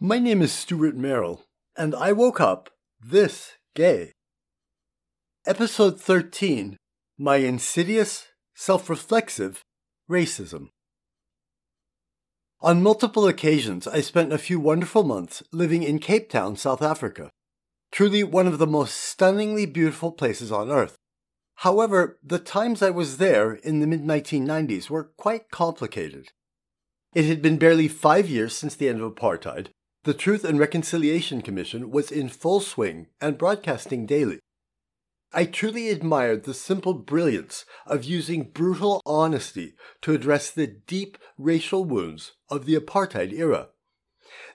My name is Stuart Merrill, and I woke up this gay. Episode 13 My Insidious, Self Reflexive Racism. On multiple occasions, I spent a few wonderful months living in Cape Town, South Africa. Truly one of the most stunningly beautiful places on earth. However, the times I was there in the mid 1990s were quite complicated. It had been barely five years since the end of apartheid, the Truth and Reconciliation Commission was in full swing and broadcasting daily. I truly admired the simple brilliance of using brutal honesty to address the deep racial wounds of the apartheid era.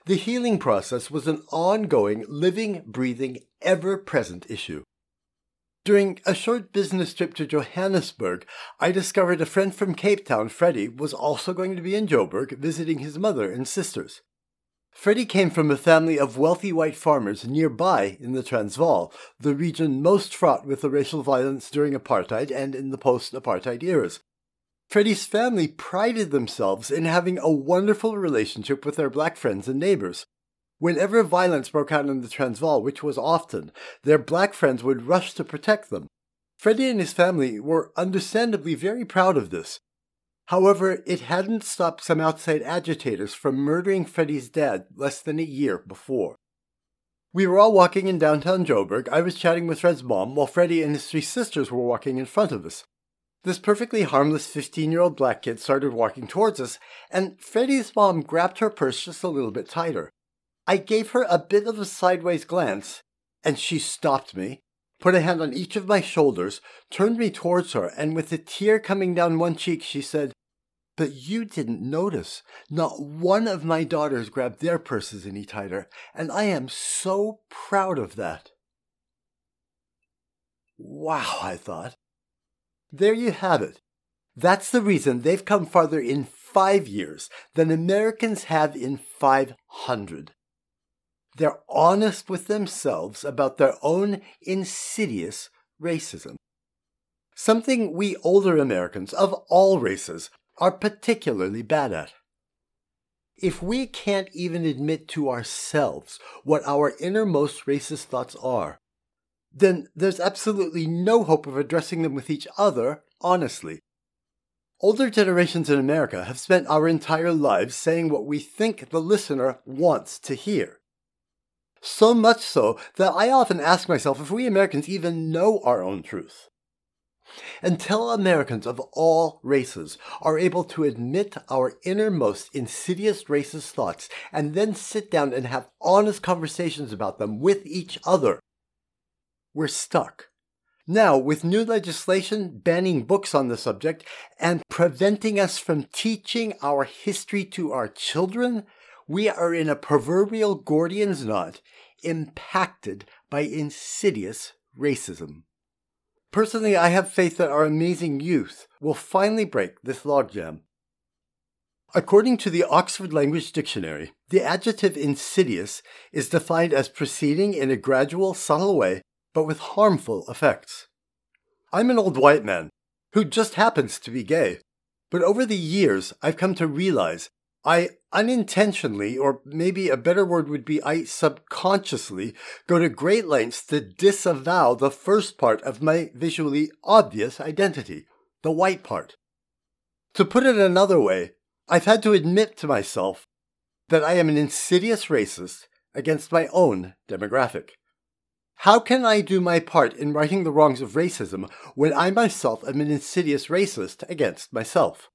The healing process was an ongoing, living, breathing, ever present issue. During a short business trip to Johannesburg, I discovered a friend from Cape Town, Freddie, was also going to be in Joburg visiting his mother and sisters. Freddie came from a family of wealthy white farmers nearby in the Transvaal, the region most fraught with the racial violence during apartheid and in the post apartheid eras. Freddie's family prided themselves in having a wonderful relationship with their black friends and neighbors. Whenever violence broke out in the Transvaal, which was often, their black friends would rush to protect them. Freddie and his family were understandably very proud of this, However, it hadn't stopped some outside agitators from murdering Freddie's dad less than a year before. We were all walking in downtown Joburg. I was chatting with Fred's mom, while Freddie and his three sisters were walking in front of us. This perfectly harmless 15 year old black kid started walking towards us, and Freddie's mom grabbed her purse just a little bit tighter. I gave her a bit of a sideways glance, and she stopped me, put a hand on each of my shoulders, turned me towards her, and with a tear coming down one cheek, she said, But you didn't notice. Not one of my daughters grabbed their purses any tighter, and I am so proud of that. Wow, I thought. There you have it. That's the reason they've come farther in five years than Americans have in 500. They're honest with themselves about their own insidious racism. Something we older Americans of all races are particularly bad at. If we can't even admit to ourselves what our innermost racist thoughts are, then there's absolutely no hope of addressing them with each other honestly. Older generations in America have spent our entire lives saying what we think the listener wants to hear. So much so that I often ask myself if we Americans even know our own truth. Until Americans of all races are able to admit our innermost insidious racist thoughts and then sit down and have honest conversations about them with each other, we're stuck. Now, with new legislation banning books on the subject and preventing us from teaching our history to our children, we are in a proverbial Gordian's knot impacted by insidious racism. Personally, I have faith that our amazing youth will finally break this logjam. According to the Oxford Language Dictionary, the adjective insidious is defined as proceeding in a gradual, subtle way, but with harmful effects. I'm an old white man who just happens to be gay, but over the years I've come to realize I unintentionally, or maybe a better word would be I subconsciously, go to great lengths to disavow the first part of my visually obvious identity, the white part. To put it another way, I've had to admit to myself that I am an insidious racist against my own demographic. How can I do my part in righting the wrongs of racism when I myself am an insidious racist against myself?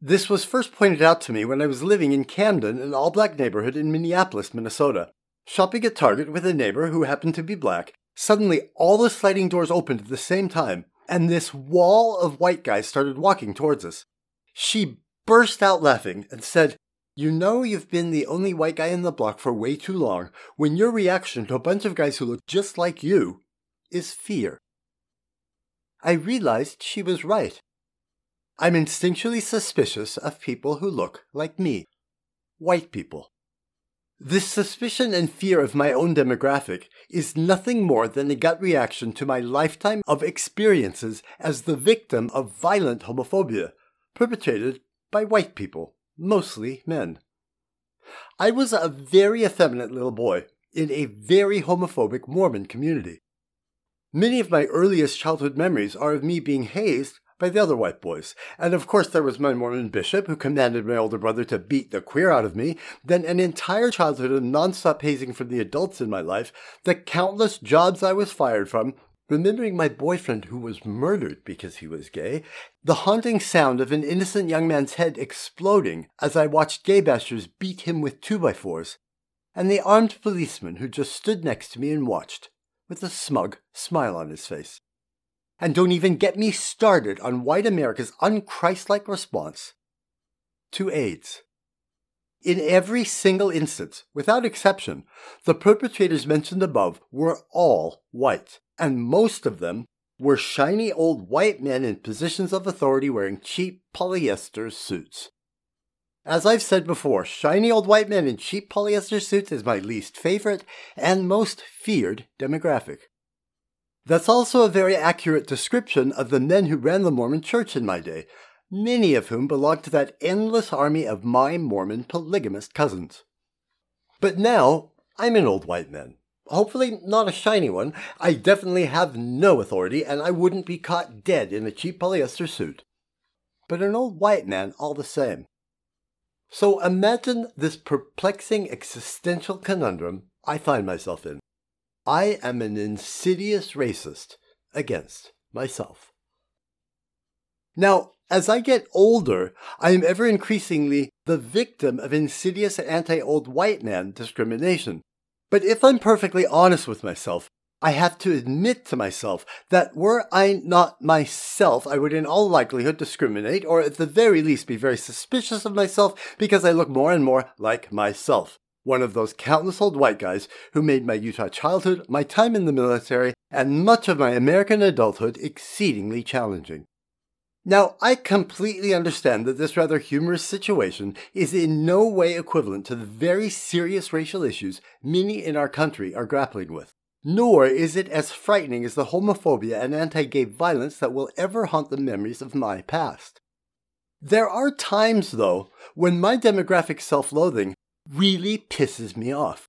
This was first pointed out to me when I was living in Camden, an all black neighborhood in Minneapolis, Minnesota. Shopping at Target with a neighbor who happened to be black, suddenly all the sliding doors opened at the same time, and this wall of white guys started walking towards us. She burst out laughing and said, You know you've been the only white guy in the block for way too long when your reaction to a bunch of guys who look just like you is fear. I realized she was right. I'm instinctually suspicious of people who look like me. White people. This suspicion and fear of my own demographic is nothing more than a gut reaction to my lifetime of experiences as the victim of violent homophobia, perpetrated by white people, mostly men. I was a very effeminate little boy in a very homophobic Mormon community. Many of my earliest childhood memories are of me being hazed by the other white boys. And of course, there was my Mormon bishop who commanded my older brother to beat the queer out of me, then an entire childhood of nonstop hazing from the adults in my life, the countless jobs I was fired from, remembering my boyfriend who was murdered because he was gay, the haunting sound of an innocent young man's head exploding as I watched gay bashers beat him with two by fours, and the armed policeman who just stood next to me and watched, with a smug smile on his face. And don't even get me started on white America's unchristlike response to AIDS. In every single instance, without exception, the perpetrators mentioned above were all white, and most of them were shiny old white men in positions of authority wearing cheap polyester suits. As I've said before, shiny old white men in cheap polyester suits is my least favorite and most feared demographic. That's also a very accurate description of the men who ran the Mormon church in my day, many of whom belonged to that endless army of my Mormon polygamist cousins. But now, I'm an old white man. Hopefully not a shiny one. I definitely have no authority, and I wouldn't be caught dead in a cheap polyester suit. But an old white man all the same. So imagine this perplexing existential conundrum I find myself in. I am an insidious racist against myself. Now, as I get older, I am ever increasingly the victim of insidious anti old white man discrimination. But if I'm perfectly honest with myself, I have to admit to myself that were I not myself, I would in all likelihood discriminate, or at the very least be very suspicious of myself because I look more and more like myself one of those countless old white guys who made my Utah childhood, my time in the military, and much of my American adulthood exceedingly challenging. Now, I completely understand that this rather humorous situation is in no way equivalent to the very serious racial issues many in our country are grappling with. Nor is it as frightening as the homophobia and anti gay violence that will ever haunt the memories of my past. There are times, though, when my demographic self loathing really pisses me off.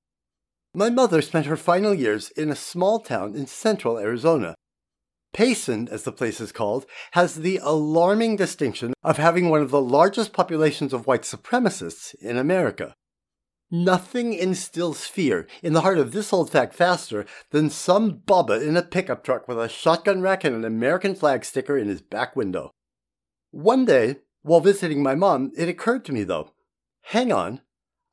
My mother spent her final years in a small town in central Arizona. Payson, as the place is called, has the alarming distinction of having one of the largest populations of white supremacists in America. Nothing instills fear in the heart of this old fact faster than some bubba in a pickup truck with a shotgun rack and an American flag sticker in his back window. One day, while visiting my mom, it occurred to me though, hang on,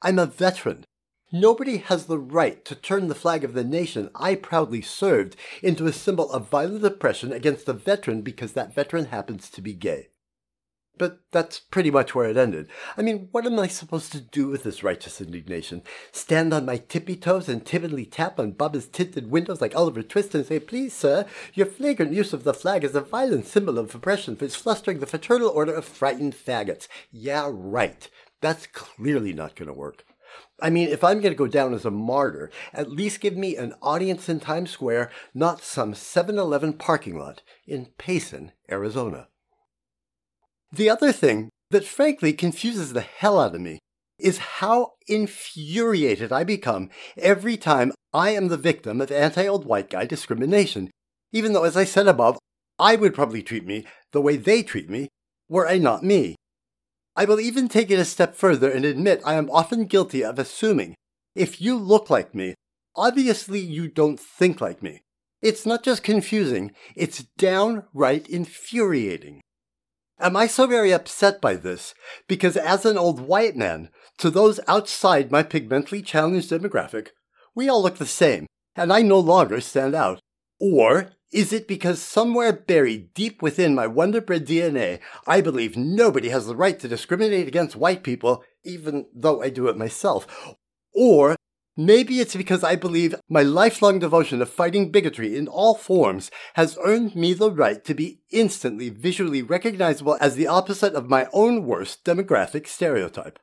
I'm a veteran. Nobody has the right to turn the flag of the nation I proudly served into a symbol of violent oppression against a veteran because that veteran happens to be gay. But that's pretty much where it ended. I mean, what am I supposed to do with this righteous indignation? Stand on my tippy toes and timidly tap on Bubba's tinted windows like Oliver Twist and say, Please, sir, your flagrant use of the flag is a violent symbol of oppression for flustering the fraternal order of frightened faggots. Yeah, right. That's clearly not going to work. I mean, if I'm going to go down as a martyr, at least give me an audience in Times Square, not some 7 Eleven parking lot in Payson, Arizona. The other thing that frankly confuses the hell out of me is how infuriated I become every time I am the victim of anti old white guy discrimination, even though, as I said above, I would probably treat me the way they treat me were I not me. I will even take it a step further and admit I am often guilty of assuming if you look like me, obviously you don't think like me. It's not just confusing, it's downright infuriating. Am I so very upset by this? Because as an old white man, to those outside my pigmentally challenged demographic, we all look the same, and I no longer stand out. Or is it because somewhere buried deep within my Wonderbread DNA, I believe nobody has the right to discriminate against white people, even though I do it myself? Or maybe it's because I believe my lifelong devotion to fighting bigotry in all forms has earned me the right to be instantly visually recognizable as the opposite of my own worst demographic stereotype.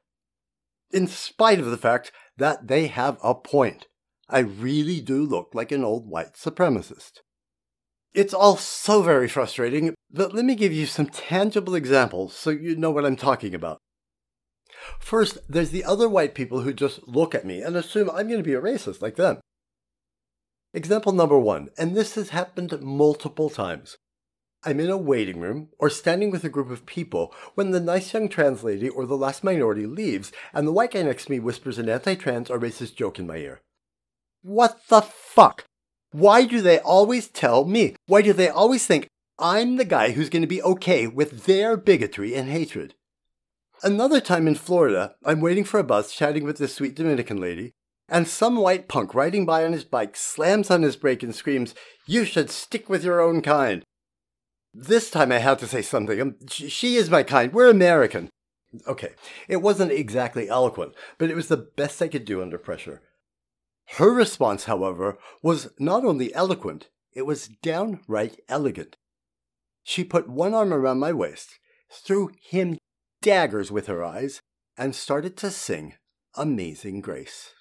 In spite of the fact that they have a point, I really do look like an old white supremacist. It's all so very frustrating, but let me give you some tangible examples so you know what I'm talking about. First, there's the other white people who just look at me and assume I'm going to be a racist like them. Example number one, and this has happened multiple times. I'm in a waiting room or standing with a group of people when the nice young trans lady or the last minority leaves and the white guy next to me whispers an anti trans or racist joke in my ear. What the fuck? Why do they always tell me? Why do they always think I'm the guy who's going to be okay with their bigotry and hatred? Another time in Florida, I'm waiting for a bus chatting with this sweet Dominican lady, and some white punk riding by on his bike slams on his brake and screams, You should stick with your own kind. This time I had to say something. Um, she is my kind. We're American. Okay, it wasn't exactly eloquent, but it was the best I could do under pressure. Her response, however, was not only eloquent, it was downright elegant. She put one arm around my waist, threw him daggers with her eyes, and started to sing Amazing Grace.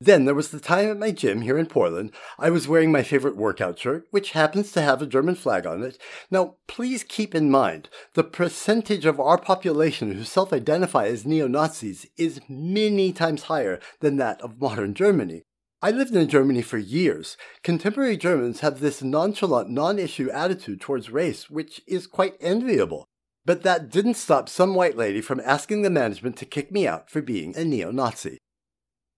Then there was the time at my gym here in Portland. I was wearing my favorite workout shirt, which happens to have a German flag on it. Now, please keep in mind the percentage of our population who self identify as neo Nazis is many times higher than that of modern Germany. I lived in Germany for years. Contemporary Germans have this nonchalant, non issue attitude towards race, which is quite enviable. But that didn't stop some white lady from asking the management to kick me out for being a neo Nazi.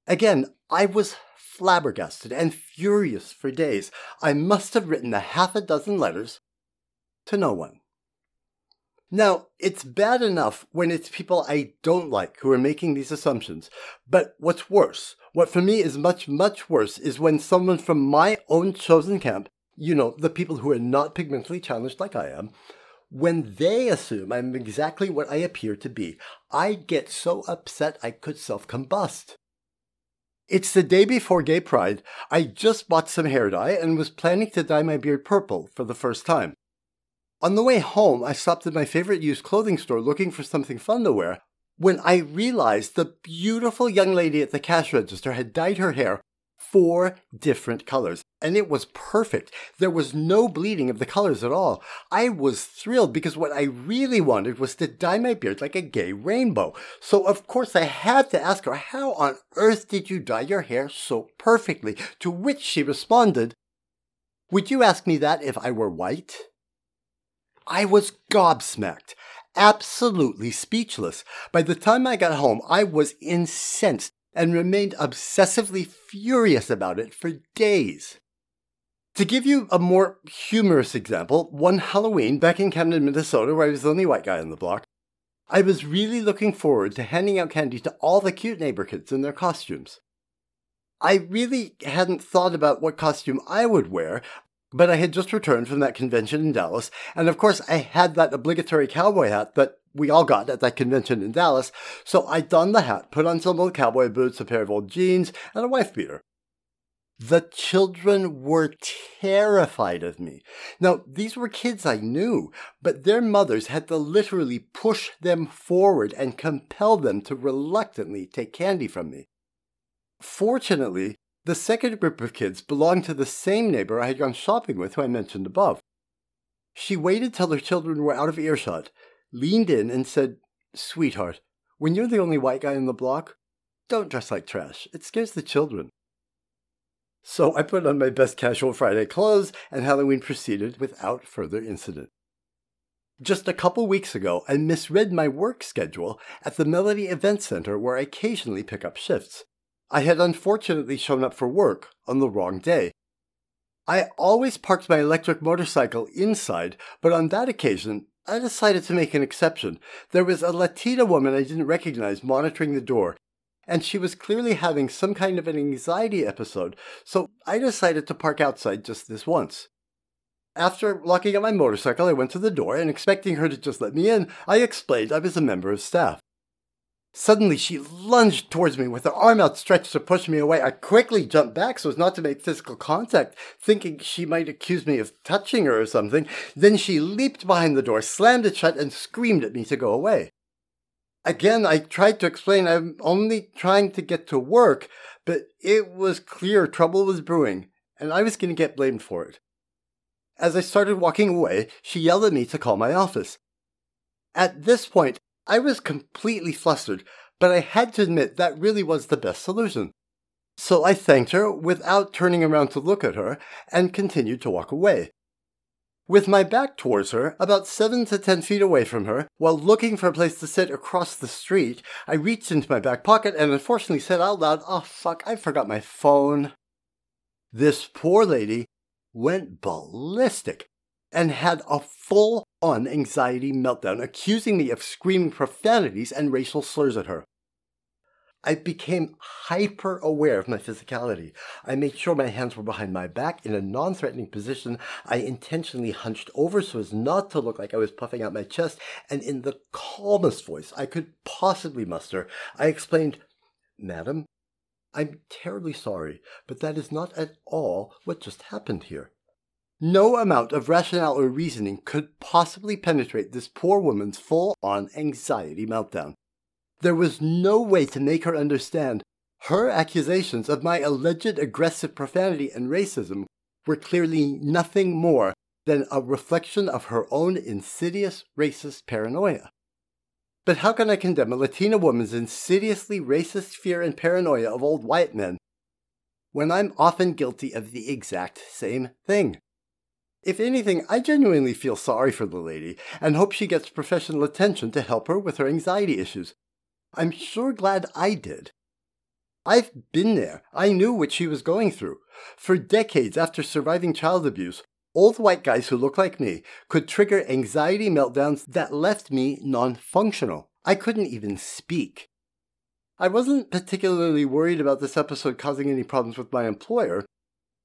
Again, I was flabbergasted and furious for days. I must have written a half a dozen letters to no one. Now, it's bad enough when it's people I don't like who are making these assumptions, but what's worse, what for me is much, much worse, is when someone from my own chosen camp, you know, the people who are not pigmentally challenged like I am, when they assume I'm exactly what I appear to be, I get so upset I could self combust. It's the day before Gay Pride. I just bought some hair dye and was planning to dye my beard purple for the first time. On the way home, I stopped at my favorite used clothing store looking for something fun to wear when I realized the beautiful young lady at the cash register had dyed her hair four different colors. And it was perfect. There was no bleeding of the colors at all. I was thrilled because what I really wanted was to dye my beard like a gay rainbow. So of course I had to ask her, how on earth did you dye your hair so perfectly? To which she responded, would you ask me that if I were white? I was gobsmacked absolutely speechless. By the time I got home, I was incensed and remained obsessively furious about it for days. To give you a more humorous example, one Halloween back in Camden, Minnesota, where I was the only white guy on the block, I was really looking forward to handing out candy to all the cute neighbor kids in their costumes. I really hadn't thought about what costume I would wear, but I had just returned from that convention in Dallas, and of course I had that obligatory cowboy hat that we all got at that convention in Dallas, so I donned the hat, put on some old cowboy boots, a pair of old jeans, and a wife beater. The children were terrified of me. Now, these were kids I knew, but their mothers had to literally push them forward and compel them to reluctantly take candy from me. Fortunately, the second group of kids belonged to the same neighbor I had gone shopping with who I mentioned above. She waited till her children were out of earshot, leaned in, and said, Sweetheart, when you're the only white guy in the block, don't dress like trash. It scares the children. So I put on my best casual Friday clothes, and Halloween proceeded without further incident. Just a couple weeks ago, I misread my work schedule at the Melody Event Center where I occasionally pick up shifts. I had unfortunately shown up for work on the wrong day. I always parked my electric motorcycle inside, but on that occasion, I decided to make an exception. There was a Latina woman I didn't recognize monitoring the door, and she was clearly having some kind of an anxiety episode, so I decided to park outside just this once. After locking up my motorcycle, I went to the door and expecting her to just let me in, I explained I was a member of staff. Suddenly, she lunged towards me with her arm outstretched to push me away. I quickly jumped back so as not to make physical contact, thinking she might accuse me of touching her or something. Then she leaped behind the door, slammed it shut, and screamed at me to go away. Again, I tried to explain I'm only trying to get to work, but it was clear trouble was brewing, and I was going to get blamed for it. As I started walking away, she yelled at me to call my office. At this point, I was completely flustered, but I had to admit that really was the best solution. So I thanked her without turning around to look at her and continued to walk away. With my back towards her, about seven to ten feet away from her, while looking for a place to sit across the street, I reached into my back pocket and unfortunately said out loud, Oh fuck, I forgot my phone. This poor lady went ballistic and had a full on anxiety meltdown, accusing me of screaming profanities and racial slurs at her. I became hyper aware of my physicality. I made sure my hands were behind my back in a non threatening position. I intentionally hunched over so as not to look like I was puffing out my chest. And in the calmest voice I could possibly muster, I explained, Madam, I'm terribly sorry, but that is not at all what just happened here. No amount of rationale or reasoning could possibly penetrate this poor woman's full on anxiety meltdown. There was no way to make her understand. Her accusations of my alleged aggressive profanity and racism were clearly nothing more than a reflection of her own insidious racist paranoia. But how can I condemn a Latina woman's insidiously racist fear and paranoia of old white men when I'm often guilty of the exact same thing? If anything, I genuinely feel sorry for the lady and hope she gets professional attention to help her with her anxiety issues. I'm sure glad I did. I've been there. I knew what she was going through. For decades after surviving child abuse, old white guys who look like me could trigger anxiety meltdowns that left me non functional. I couldn't even speak. I wasn't particularly worried about this episode causing any problems with my employer.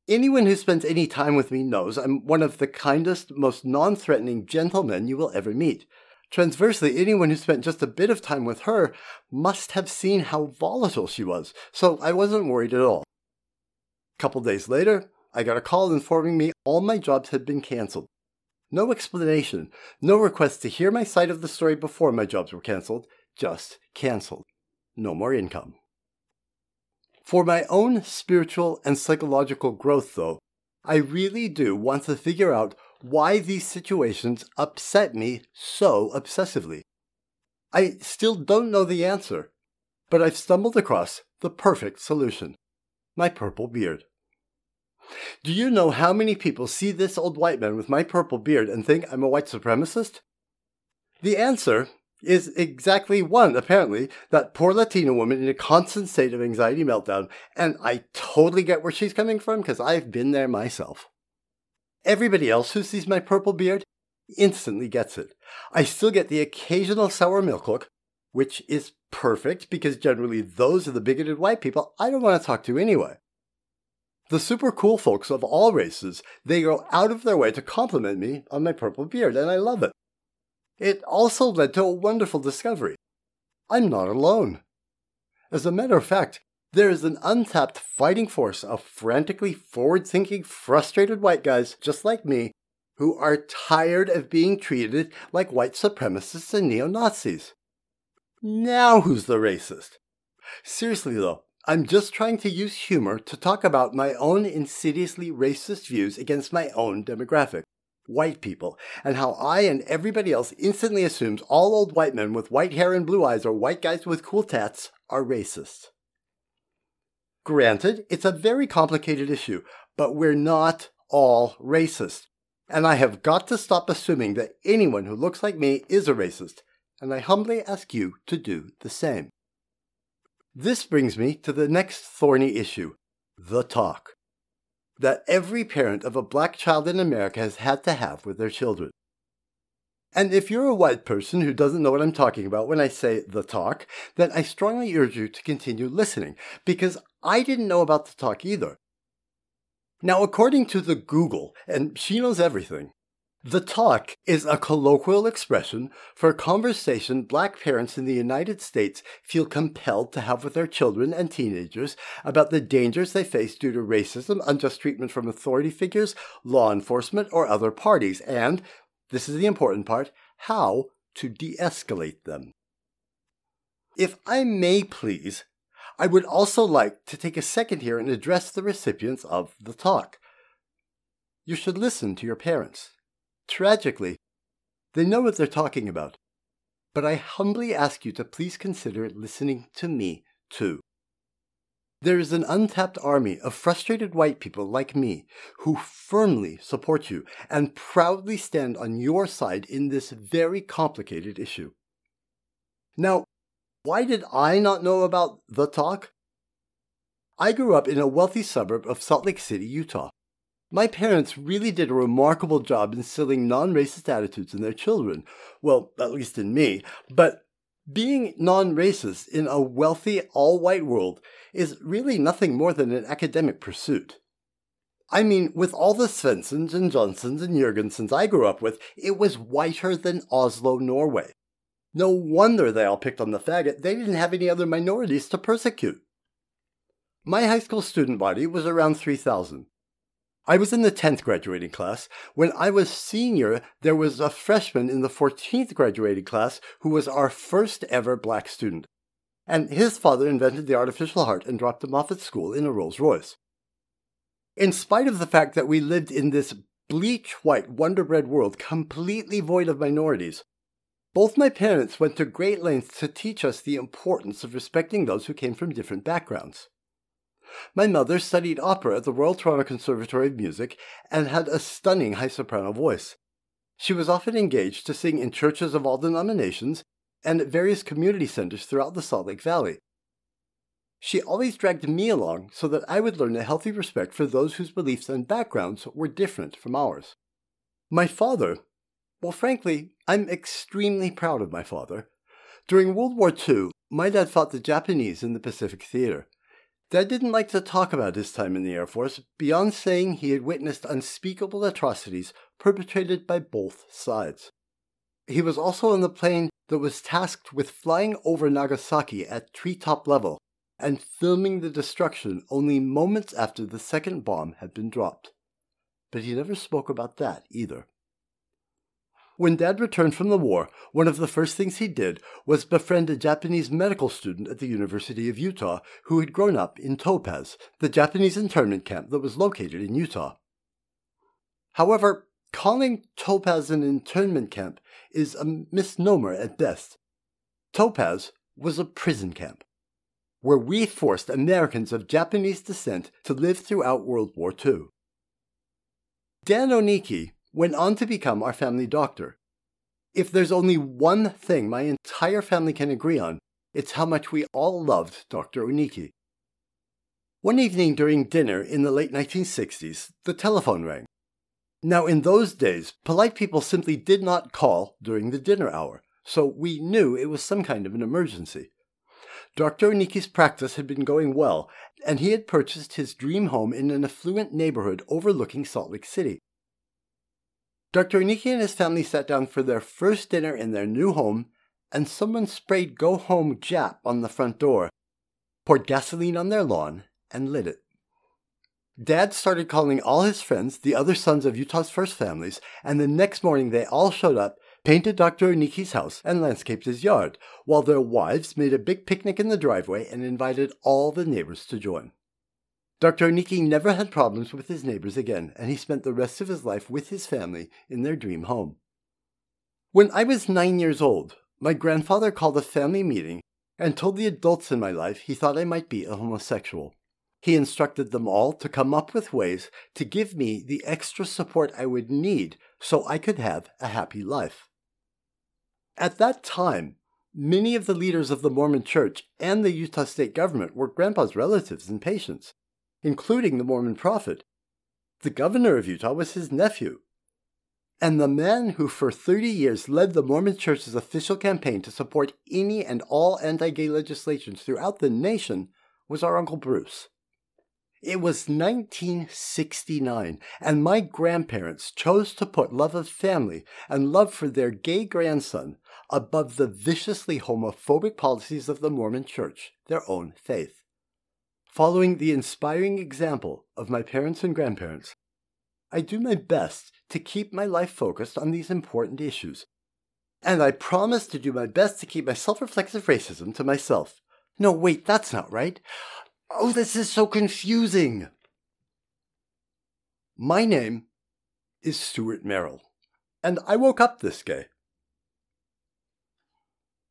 Anyone who spends any time with me knows I'm one of the kindest, most non threatening gentlemen you will ever meet. Transversely, anyone who spent just a bit of time with her must have seen how volatile she was, so I wasn't worried at all. A couple days later, I got a call informing me all my jobs had been canceled. No explanation, no request to hear my side of the story before my jobs were canceled, just canceled. No more income. For my own spiritual and psychological growth, though, I really do want to figure out why these situations upset me so obsessively. I still don't know the answer, but I've stumbled across the perfect solution my purple beard. Do you know how many people see this old white man with my purple beard and think I'm a white supremacist? The answer is exactly one, apparently, that poor Latina woman in a constant state of anxiety meltdown, and I totally get where she's coming from because I've been there myself. Everybody else who sees my purple beard instantly gets it. I still get the occasional sour milk look, which is perfect because generally those are the bigoted white people I don't want to talk to anyway. The super cool folks of all races, they go out of their way to compliment me on my purple beard, and I love it. It also led to a wonderful discovery. I'm not alone. As a matter of fact, there is an untapped fighting force of frantically forward thinking, frustrated white guys just like me who are tired of being treated like white supremacists and neo Nazis. Now who's the racist? Seriously though, I'm just trying to use humor to talk about my own insidiously racist views against my own demographic, white people, and how I and everybody else instantly assumes all old white men with white hair and blue eyes or white guys with cool tats are racist. Granted, it's a very complicated issue, but we're not all racist. And I have got to stop assuming that anyone who looks like me is a racist, and I humbly ask you to do the same. This brings me to the next thorny issue the talk that every parent of a black child in America has had to have with their children. And if you're a white person who doesn't know what I'm talking about when I say the talk, then I strongly urge you to continue listening because I didn't know about the talk either. Now, according to the Google, and she knows everything, the talk is a colloquial expression for a conversation black parents in the United States feel compelled to have with their children and teenagers about the dangers they face due to racism, unjust treatment from authority figures, law enforcement, or other parties, and this is the important part how to de escalate them. If I may please, I would also like to take a second here and address the recipients of the talk. You should listen to your parents. Tragically, they know what they're talking about. but I humbly ask you to please consider listening to me too. There is an untapped army of frustrated white people like me who firmly support you and proudly stand on your side in this very complicated issue. Now, why did I not know about the talk? I grew up in a wealthy suburb of Salt Lake City, Utah. My parents really did a remarkable job instilling non racist attitudes in their children. Well, at least in me. But being non racist in a wealthy, all white world is really nothing more than an academic pursuit. I mean, with all the Svensons and Johnsons and Jurgensons I grew up with, it was whiter than Oslo, Norway. No wonder they all picked on the faggot. They didn't have any other minorities to persecute. My high school student body was around 3,000. I was in the 10th graduating class. When I was senior, there was a freshman in the 14th graduating class who was our first ever black student. And his father invented the artificial heart and dropped him off at school in a Rolls Royce. In spite of the fact that we lived in this bleach white wonder bread world completely void of minorities, both my parents went to great lengths to teach us the importance of respecting those who came from different backgrounds. My mother studied opera at the Royal Toronto Conservatory of Music and had a stunning high soprano voice. She was often engaged to sing in churches of all denominations and at various community centers throughout the Salt Lake Valley. She always dragged me along so that I would learn a healthy respect for those whose beliefs and backgrounds were different from ours. My father, well, frankly, I'm extremely proud of my father. During World War II, my dad fought the Japanese in the Pacific Theater. Dad didn't like to talk about his time in the Air Force beyond saying he had witnessed unspeakable atrocities perpetrated by both sides. He was also on the plane that was tasked with flying over Nagasaki at treetop level and filming the destruction only moments after the second bomb had been dropped. But he never spoke about that either. When Dad returned from the war, one of the first things he did was befriend a Japanese medical student at the University of Utah who had grown up in Topaz, the Japanese internment camp that was located in Utah. However, calling Topaz an internment camp is a misnomer at best. Topaz was a prison camp, where we forced Americans of Japanese descent to live throughout World War II. Dan Oniki went on to become our family doctor. If there's only one thing my entire family can agree on, it's how much we all loved Dr. Oniki. One evening during dinner in the late 1960s, the telephone rang. Now, in those days, polite people simply did not call during the dinner hour, so we knew it was some kind of an emergency. Dr. Oniki's practice had been going well, and he had purchased his dream home in an affluent neighborhood overlooking Salt Lake City. Dr. Oniki and his family sat down for their first dinner in their new home, and someone sprayed Go Home Jap on the front door, poured gasoline on their lawn, and lit it. Dad started calling all his friends, the other sons of Utah's first families, and the next morning they all showed up, painted Dr. Oniki's house, and landscaped his yard, while their wives made a big picnic in the driveway and invited all the neighbors to join. Dr. Oniki never had problems with his neighbors again, and he spent the rest of his life with his family in their dream home. When I was nine years old, my grandfather called a family meeting and told the adults in my life he thought I might be a homosexual. He instructed them all to come up with ways to give me the extra support I would need so I could have a happy life. At that time, many of the leaders of the Mormon Church and the Utah state government were Grandpa's relatives and patients including the Mormon prophet. The governor of Utah was his nephew. And the man who for 30 years led the Mormon Church's official campaign to support any and all anti gay legislations throughout the nation was our Uncle Bruce. It was 1969, and my grandparents chose to put love of family and love for their gay grandson above the viciously homophobic policies of the Mormon Church, their own faith. Following the inspiring example of my parents and grandparents, I do my best to keep my life focused on these important issues. And I promise to do my best to keep my self reflexive racism to myself. No, wait, that's not right. Oh, this is so confusing. My name is Stuart Merrill, and I woke up this gay.